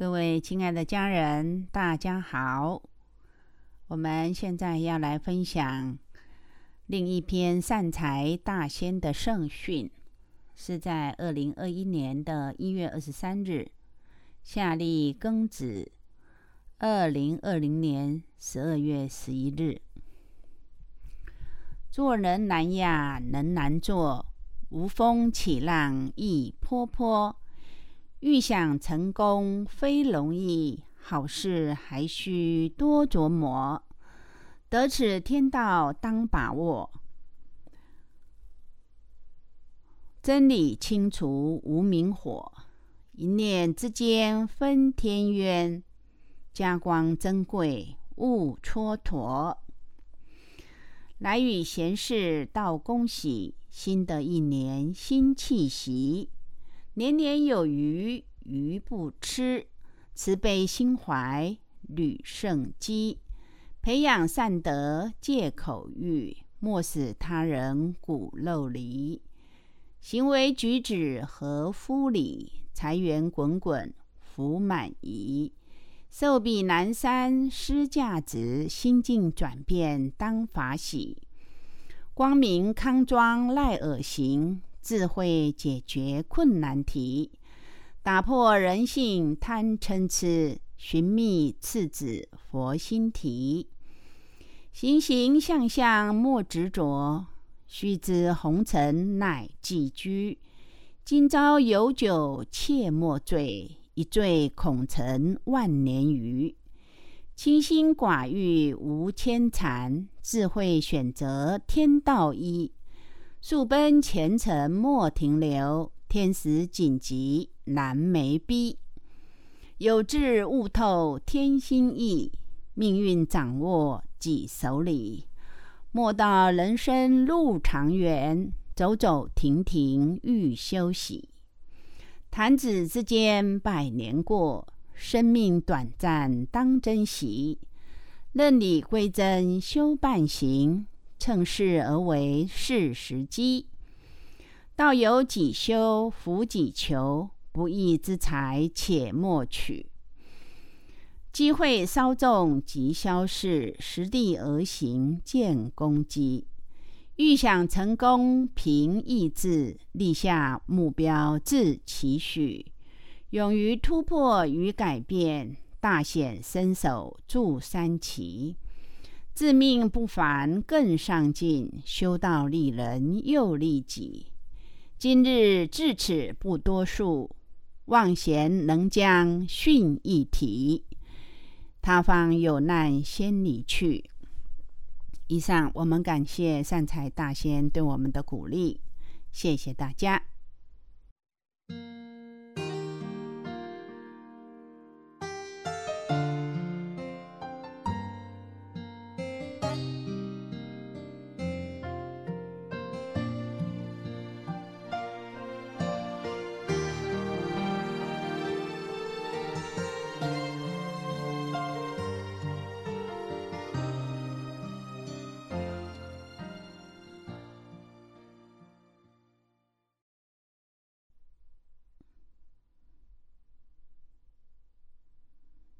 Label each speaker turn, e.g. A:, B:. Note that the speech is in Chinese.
A: 各位亲爱的家人，大家好！我们现在要来分享另一篇善财大仙的圣训，是在二零二一年的一月二十三日，夏历庚子二零二零年十二月十一日。做人难呀，人难做，无风起浪亦波波。欲想成功非容易，好事还需多琢磨。得此天道当把握，真理清除无明火，一念之间分天渊。家光珍贵勿蹉跎，来与闲事道恭喜，新的一年新气息。年年有余，余不吃；慈悲心怀，履圣机。培养善德，戒口欲，莫使他人骨肉离。行为举止合夫礼，财源滚滚，福满溢。寿比南山失价值，心境转变当法喜。光明康庄赖尔行。智慧解决困难题，打破人性贪嗔痴，寻觅次子佛心题。行行相相莫执着，须知红尘乃寄居。今朝有酒切莫醉，一醉恐成万年余。清心寡欲无牵缠，智慧选择天道一。速奔前程莫停留，天时紧急难眉逼。有志悟透天心意，命运掌握己手里。莫道人生路长远，走走停停欲休息。弹指之间百年过，生命短暂当珍惜。任理归真修半行。趁势而为是时机，道有己修，福己求。不义之财且莫取，机会稍纵即消逝。实地而行见功绩。欲想成功凭意志，立下目标自期许。勇于突破与改变，大显身手助三奇。自命不凡更上进，修道利人又利己。今日至此不多述，望贤能将训一提。他方有难先离去。以上，我们感谢善财大仙对我们的鼓励，谢谢大家。